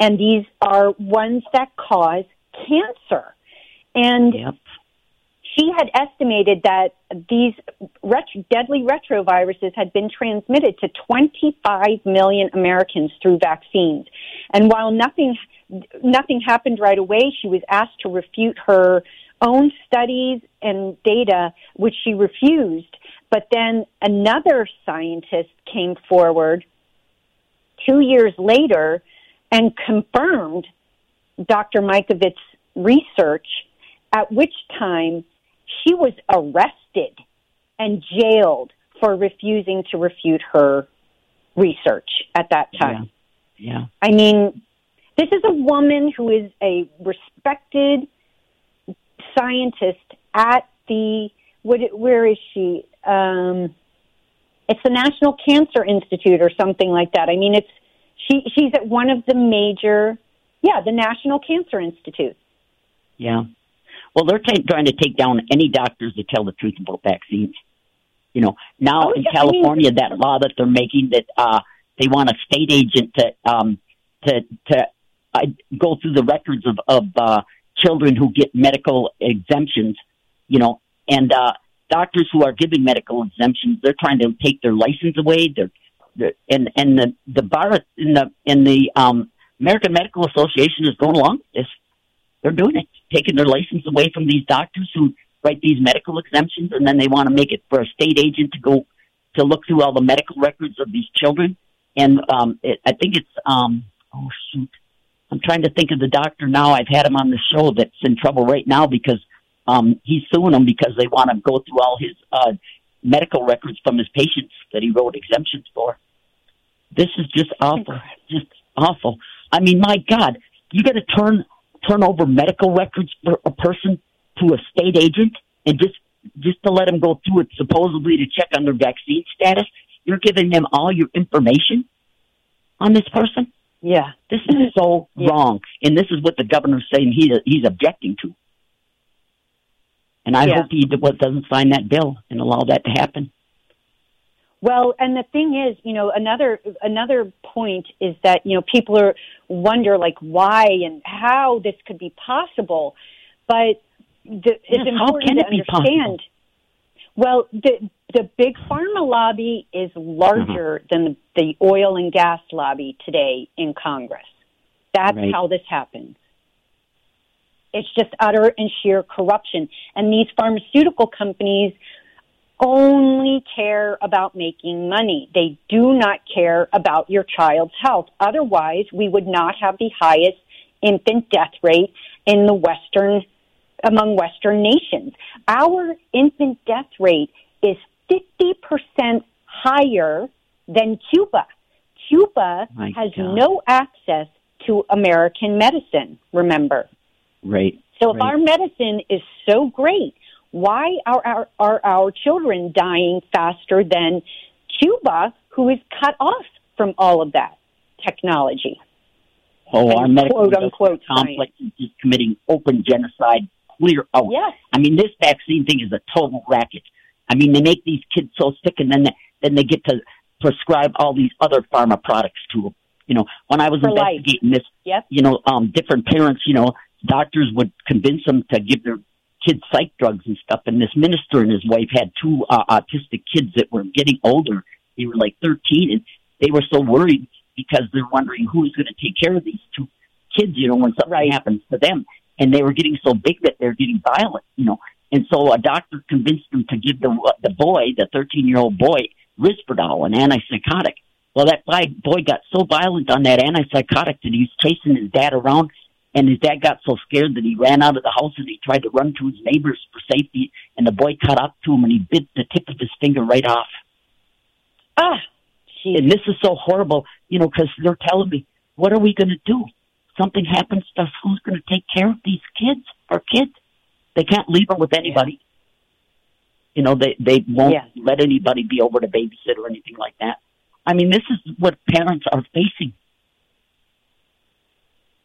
S3: and these are ones that cause cancer. And
S2: Yep.
S3: she had estimated that these ret- deadly retroviruses had been transmitted to 25 million Americans through vaccines. And while nothing nothing happened right away, she was asked to refute her own studies and data, which she refused. But then another scientist came forward two years later and confirmed Dr. Mikovits' research, at which time she was arrested and jailed for refusing to refute her research at that time.
S2: Yeah.
S3: I mean, this is a woman who is a respected scientist at the what? Where is she? Um, it's the National Cancer Institute or something like that. I mean, it's she. She's at one of the major, yeah, the National Cancer Institute.
S2: Yeah. Well, they're ta trying to take down any doctors that tell the truth about vaccines. You know, now
S3: Oh,
S2: in
S3: yeah, I mean-
S2: California, that law that they're making that uh, they want a state agent to um, to to uh, go through the records of of uh, children who get medical exemptions. You know, and uh, doctors who are giving medical exemptions, they're trying to take their license away. They're, they're and and the the bar in the in the um, American Medical Association is going along with this. They're doing it, taking their license away from these doctors who write these medical exemptions, and then they want to make it for a state agent to go to look through all the medical records of these children. And um, it, I think it's um, oh shoot, I'm trying to think of the doctor now. I've had him on the show that's in trouble right now because um, he's suing them because they want to go through all his uh, medical records from his patients that he wrote exemptions for. This is just awful, just awful. I mean, my God, you got to turn turn over medical records for a person to a state agent and just just to let them go through it supposedly to check on their vaccine status. You're giving them all your information on this person.
S3: Yeah.
S2: This is so
S3: Yeah.
S2: wrong, and this is what the governor's saying he he's objecting to. And I
S3: Yeah.
S2: hope he doesn't sign that bill and allow that to happen.
S3: Well, and the thing is, you know, another another point is that you know people are wonder like why and how this could be possible, but the, it's
S2: Yes, how
S3: important to
S2: it be
S3: understand. Well, the the big pharma lobby is larger
S2: Mm-hmm.
S3: than the oil and gas lobby today in Congress. That's
S2: Right.
S3: how this happens. It's just utter and sheer corruption, and these pharmaceutical companies only care about making money. They do not care about your child's health. Otherwise, we would not have the highest infant death rate in the Western, among Western nations. Our infant death rate is 50% higher than Cuba. Cuba
S2: My
S3: has
S2: God.
S3: no access to American medicine, remember.
S2: Right.
S3: So if
S2: Right.
S3: our medicine is so great, why are our, are our children dying faster than Cuba, who is cut off from all of that technology?
S2: Oh,
S3: and
S2: our medical
S3: quote, unquote,
S2: complex is committing open genocide, clear out.
S3: Yes.
S2: I mean, this vaccine thing is a total racket. I mean, they make these kids so sick, and then they, then they get to prescribe all these other pharma products to them. You know, when I was
S3: For life.
S2: investigating this,
S3: Yep.
S2: you know, um, different parents, you know, doctors would convince them to give their kids psych drugs and stuff. And this minister and his wife had two uh, autistic kids that were getting older. They were like 13, and they were so worried because they're wondering who's going to take care of these two kids, you know, when something happens to them. And they were getting so big that they're getting violent, you know. And so a doctor convinced them to give the the boy, the 13 year old boy, Risperdal, an antipsychotic. Well, that boy got so violent on that antipsychotic that he was chasing his dad around, and his dad got so scared that he ran out of the house and he tried to run to his neighbors for safety. And the boy caught up to him and he bit the tip of his finger right off.
S3: Ah, geez.
S2: And this is so horrible, you know, because they're telling me, what are we going to do? Something happens to us. Who's going to take care of these kids? Our kids? They can't leave them with anybody. You know, they they won't
S3: Yeah.
S2: let anybody be over to babysit or anything like that. I mean, this is what parents are facing.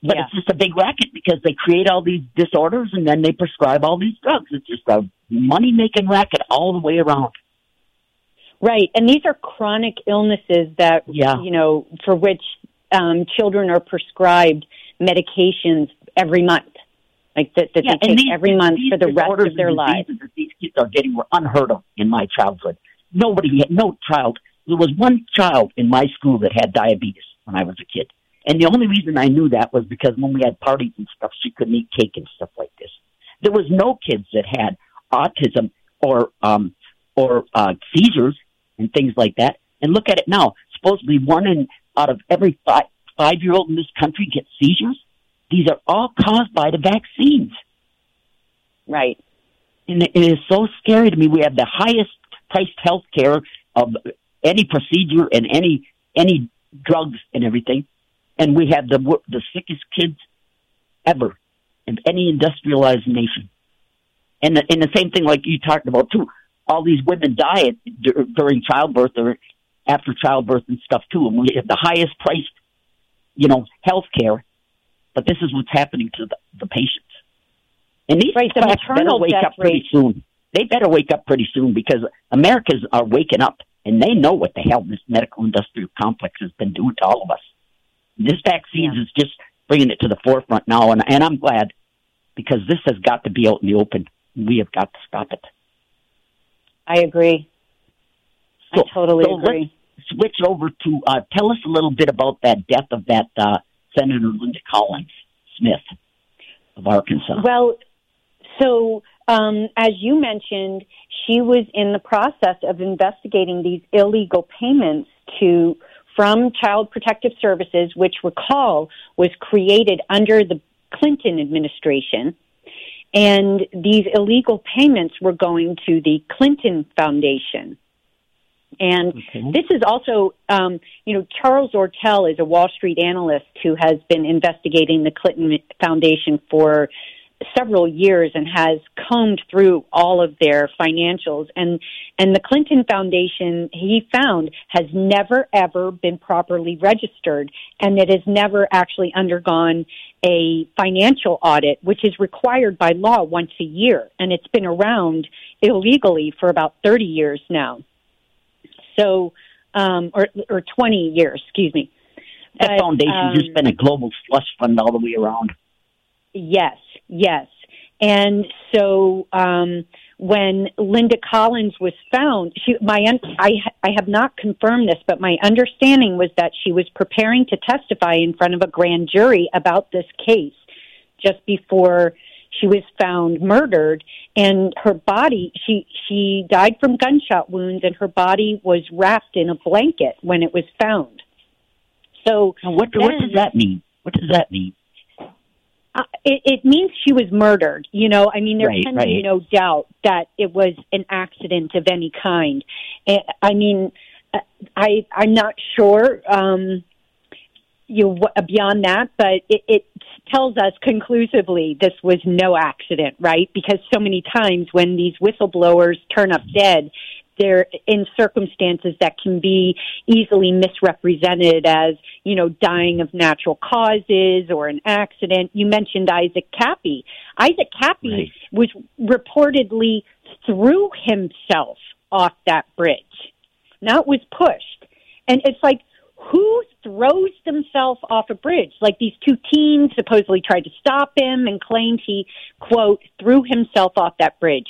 S2: But
S3: Yeah.
S2: it's just a big racket because they create all these disorders and then they prescribe all these drugs. It's just a money making racket all the way around.
S3: Right. And these are chronic illnesses that,
S2: Yeah.
S3: you know, for which um, children are prescribed medications every month, like that, that
S2: Yeah,
S3: they take
S2: these-
S3: every month for the rest of their lives.
S2: that these kids are getting were unheard of in my childhood. Nobody, had, no child. There was one child in my school that had diabetes when I was a kid, and the only reason I knew that was because when we had parties and stuff, she couldn't eat cake and stuff like this. There was no kids that had autism or um, or uh, seizures and things like that. And look at it now. Supposedly, one in out of every five five year old in this country gets seizures. These are all caused by the vaccines.
S3: Right.
S2: And it is so scary to me. We have the highest priced health care of any procedure and any any drugs and everything, and we have the the sickest kids ever in any industrialized nation. And the, and the same thing like you talked about too. All these women die at, dur- during childbirth or after childbirth and stuff too, and we have the highest priced, you know, health care. But this is what's happening to the, the patients. And these
S3: Right, the
S2: better wake up pretty
S3: rate-
S2: soon. They better wake up pretty soon because Americans are waking up and they know what the hell this medical industrial complex has been doing to all of us. This vaccines
S3: Yeah.
S2: is just bringing it to the forefront now, and, and I'm glad because this has got to be out in the open. We have got to stop it.
S3: I agree.
S2: So-
S3: I totally
S2: so
S3: agree.
S2: Switch over to uh, tell us a little bit about that death of that uh, Senator Linda Collins Smith of Arkansas.
S3: Well, so um, as you mentioned, she was in the process of investigating these illegal payments to from Child Protective Services, which recall was created under the Clinton administration. And these illegal payments were going to the Clinton Foundation. And
S2: Okay.
S3: this is also, um, you know, Charles Ortel is a Wall Street analyst who has been investigating the Clinton Foundation for several years and has combed through all of their financials. And and the Clinton Foundation he found has never ever been properly registered. And it has never actually undergone a financial audit which is required by law once a year. And it's been around illegally for about 30 years now. So um or or 20 years excuse me.
S2: That
S3: But,
S2: foundation's just
S3: um,
S2: been a global slush fund all the way around.
S3: Yes, yes. And so um, when Linda Collins was found, she my un- I I have not confirmed this, but my understanding was that she was preparing to testify in front of a grand jury about this case just before she was found murdered and her body she she died from gunshot wounds and her body was wrapped in a blanket when it was found. So
S2: Now, what, what does that mean? What does that mean?
S3: Uh, it, it means she was murdered. You know, I mean, there
S2: Right,
S3: can be no doubt that it was an accident of any kind. Eh, I mean, uh, I I'm not sure. Um, you beyond that, but it, it tells us conclusively this was no accident, right? Because so many times when these whistleblowers turn up dead, they're in circumstances that can be easily misrepresented as, you know, dying of natural causes or an accident. You mentioned Isaac Kappy. Isaac Kappy
S2: Right.
S3: was reportedly threw himself off that bridge. Not was pushed. And it's like, who throws themselves off a bridge? Like these two teens supposedly tried to stop him and claimed he, quote, threw himself off that bridge.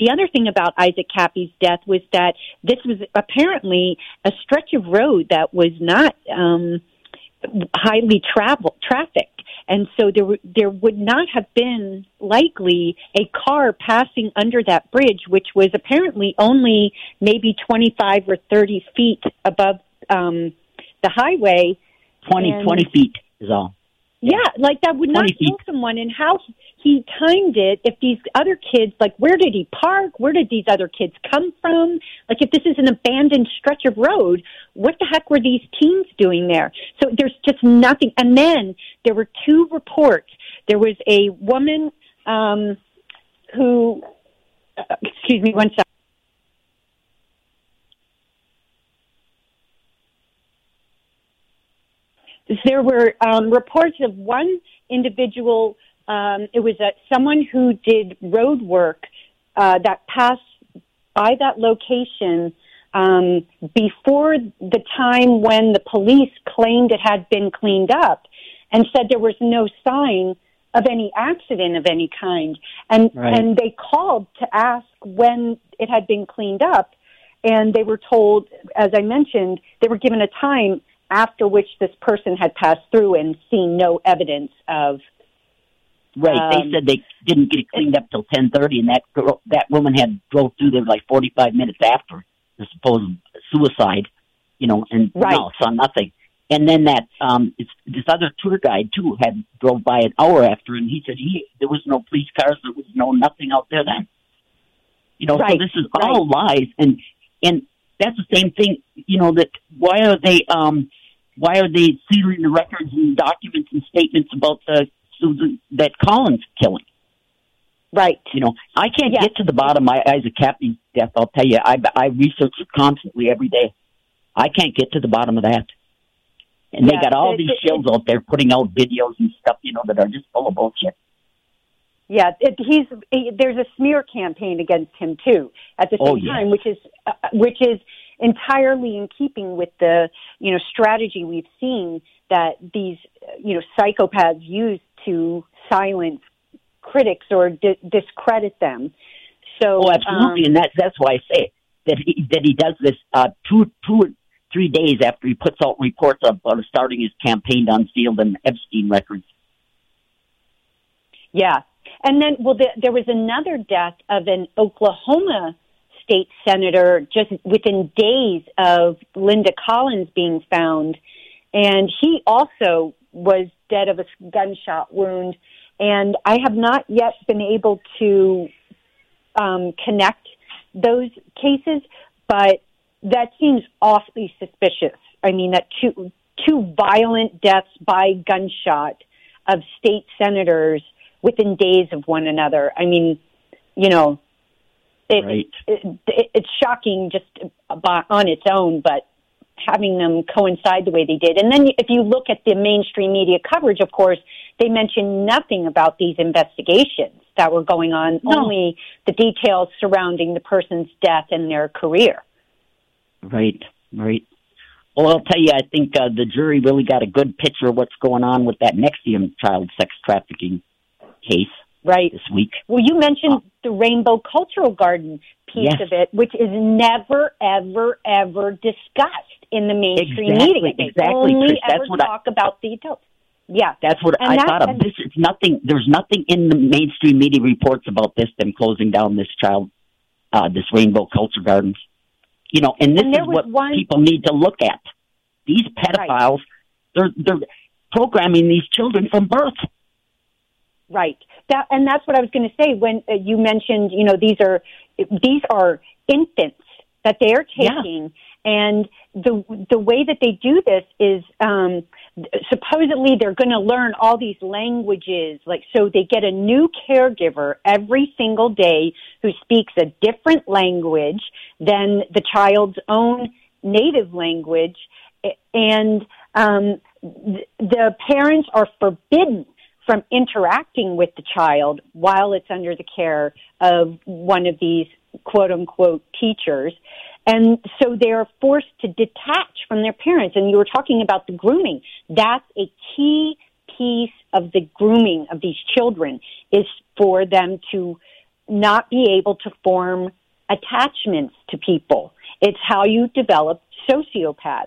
S3: The other thing about Isaac Kappy's death was that this was apparently a stretch of road that was not um, highly travel trafficked, and so there w- there would not have been likely a car passing under that bridge, which was apparently only maybe twenty five or thirty feet above um, the highway.
S2: 20,
S3: And-
S2: 20 feet is all.
S3: Yeah, like that would not
S2: 20
S3: kill someone. And how he timed it, if these other kids, like, where did he park? Where did these other kids come from? Like, if this is an abandoned stretch of road, what the heck were these teens doing there? So there's just nothing. And then there were two reports. There was a woman um, who, uh, excuse me, one second. There were um, reports of one individual. Um, it was a, someone who did road work uh, that passed by that location um, before the time when the police claimed it had been cleaned up and said there was no sign of any accident of any kind. And,
S2: Right.
S3: and they called to ask when it had been cleaned up. And they were told, as I mentioned, they were given a time after which this person had passed through and seen no evidence of
S2: Right.
S3: Um,
S2: they said they didn't get it cleaned up till ten thirty, and that girl, that woman had drove through there like forty five minutes after the supposed suicide. You know, and
S3: Right.
S2: no, saw nothing. And then that um it's, this other tour guide too had drove by an hour after, and he said he there was no police cars, there was no nothing out there then. You know, so this is all lies, and and that's the same thing. You know that why are they um why are they sealing the records and documents and statements about the Susan that Collins killing?
S3: right.
S2: You know, I can't
S3: Yeah.
S2: get to the bottom. I, as a captain's death, I'll tell you, I I research it constantly every day. I can't get to the bottom of that. And
S3: Yeah,
S2: they got all
S3: it-
S2: these
S3: it-
S2: shows out there putting out videos and stuff, you know, that are just full of bullshit.
S3: Yeah, it, he's he, there's a smear campaign against him too at the same
S2: Oh, yes.
S3: time, which is uh, which is entirely in keeping with the you know strategy we've seen that these you know psychopaths use to silence critics or di- discredit them. So
S2: Oh, absolutely,
S3: um,
S2: and that's that's why I say that he that he does this uh, two two or three days after he puts out reports about starting his campaign to unseal the Epstein records.
S3: Yeah. And then, well, the, there was another death of an Oklahoma state senator just within days of Linda Collins being found. And he also was dead of a gunshot wound. And I have not yet been able to um, connect those cases, but that seems awfully suspicious. I mean, that two, two violent deaths by gunshot of state senators within days of one another. I mean, you know, it,
S2: Right.
S3: it, it, it's shocking just by, on its own, but having them coincide the way they did. And then if you look at the mainstream media coverage, of course, they mention nothing about these investigations that were going on,
S2: No.
S3: only the details surrounding the person's death and their career.
S2: Right, right. Well, I'll tell you, I think uh, the jury really got a good picture of what's going on with that NXIVM child sex trafficking case
S3: Right.
S2: this week.
S3: Well, you mentioned the Rainbow Cultural Garden piece
S2: Yes.
S3: of it, which is never, ever, ever discussed in the mainstream
S2: Exactly,
S3: media. They
S2: exactly,
S3: only
S2: Trish. That's
S3: ever
S2: what I-
S3: talk about the adults. Yeah.
S2: That's what
S3: And
S2: I
S3: that-
S2: thought of. This is nothing. There's nothing in the mainstream media reports about this. Them closing down this child, uh, this Rainbow Culture Gardens. You know, and this
S3: And
S2: is what
S3: one-
S2: people need to look at. These pedophiles, they're they're programming these children from birth.
S3: Right. That, and that's what I was going to say when uh, you mentioned, you know, these are these are infants that they are
S2: Yeah.
S3: taking, and the the way that they do this is um, supposedly they're going to learn all these languages. Like, so they get a new caregiver every single day who speaks a different language than the child's own native language, and um, th- the parents are forbidden from interacting with the child while it's under the care of one of these quote unquote teachers. And so they're forced to detach from their parents. And you were talking about the grooming. That's a key piece of the grooming of these children is for them to not be able to form attachments to people. It's how you develop sociopaths.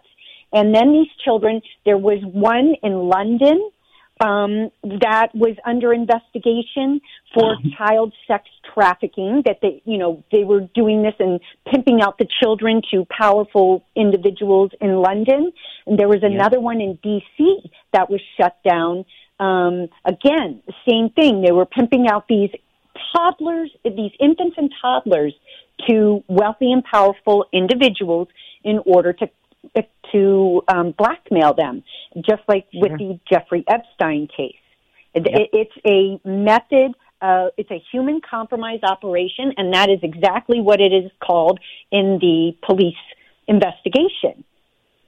S3: And then these children, there was one in London um, that was under investigation for child sex trafficking. That they, you know, they were doing this and pimping out the children to powerful individuals in London. And there was another one in D.C. that was shut down. Um, again, same thing. They were pimping out these toddlers, these infants and toddlers, to wealthy and powerful individuals in order to to um, blackmail them, just like with the Jeffrey Epstein case. It,
S2: Yep.
S3: it, it's a method. Uh, it's a human compromise operation, and that is exactly what it is called in the police investigation.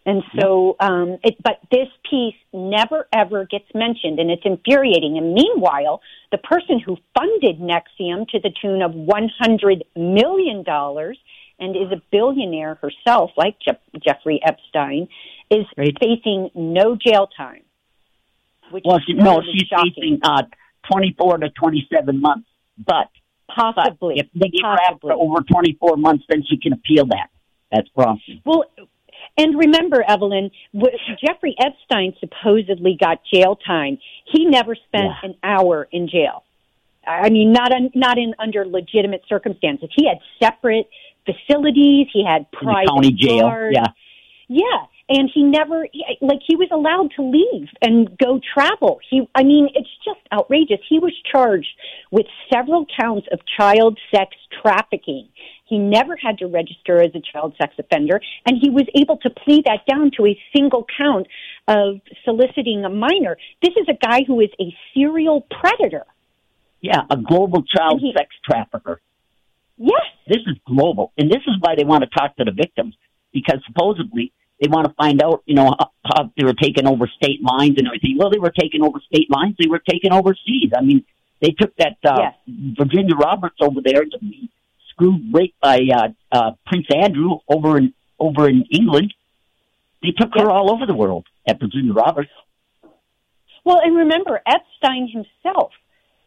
S3: And so, um, it, but this piece never ever gets mentioned, and it's infuriating. And meanwhile, the person who funded NXIVM to the tune of one hundred million dollars and is a billionaire herself, like Je- Jeffrey Epstein, is
S2: Right.
S3: facing no jail time. Which
S2: Well,
S3: is
S2: she, no, she's
S3: shocking.
S2: facing uh, 24 to 27 months. But, but
S3: possibly.
S2: if they give her after
S3: possibly.
S2: over 24 months, then she can appeal that. That's promising.
S3: Well, and remember, Evelyn, Jeffrey Epstein supposedly got jail time. He never spent
S2: Yeah.
S3: an hour in jail. I mean, not un, not in under legitimate circumstances. He had separate facilities. He had private
S2: county jail.
S3: guards.
S2: Yeah.
S3: Yeah, and he never like he was allowed to leave and go travel. He I mean, it's just outrageous. He was charged with several counts of child sex trafficking. He never had to register as a child sex offender and he was able to plead that down to a single count of soliciting a minor. This is a guy who is a serial predator.
S2: Yeah, a global child
S3: he-
S2: sex trafficker.
S3: Yes.
S2: This is global. And this is why they want to talk to the victims because supposedly they want to find out, you know, how, how they were taking over state lines and everything. Well, they were taking over state lines. They were taking overseas. I mean, they took that uh,
S3: Yes.
S2: Virginia Roberts over there to be screwed raped by uh, uh, Prince Andrew over in over in England. They took her all over the world at Virginia Roberts.
S3: Well, and remember, Epstein himself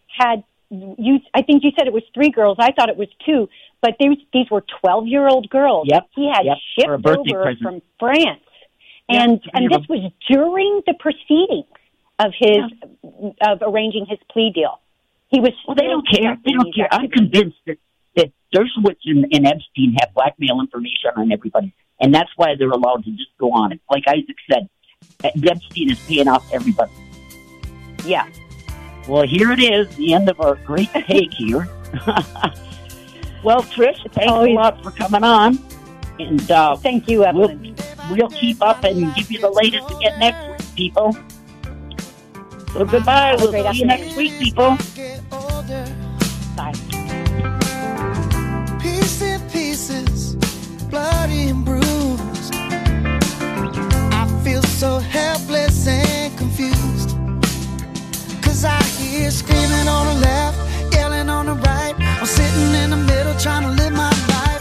S3: had you. I think you said it was three girls. I thought it was two, but these these were twelve year old girls.
S2: Yep,
S3: he had
S2: yep,
S3: shipped over
S2: present.
S3: from France,
S2: Yep,
S3: and and this was during the proceedings of his of arranging his plea deal. He was.
S2: Well, they don't care. They don't care. I'm convinced that, that Dershowitz and, and Epstein have blackmail information on everybody, and that's why they're allowed to just go on it. Like Isaac said, Epstein is paying off everybody.
S3: Yeah.
S2: Well, here it is, the end of our great take here. well, Trish, thanks
S3: Always-
S2: a lot for coming on, and uh,
S3: Thank you,
S2: we'll,
S3: Evelyn.
S2: we'll keep up and give you the latest again next week, people. So goodbye. We'll
S3: great
S2: see you next week, people.
S3: Bye.
S1: piece in pieces, bloody and bruised. I feel so here screaming on the left, yelling on the right. I'm sitting in the middle trying to live my life.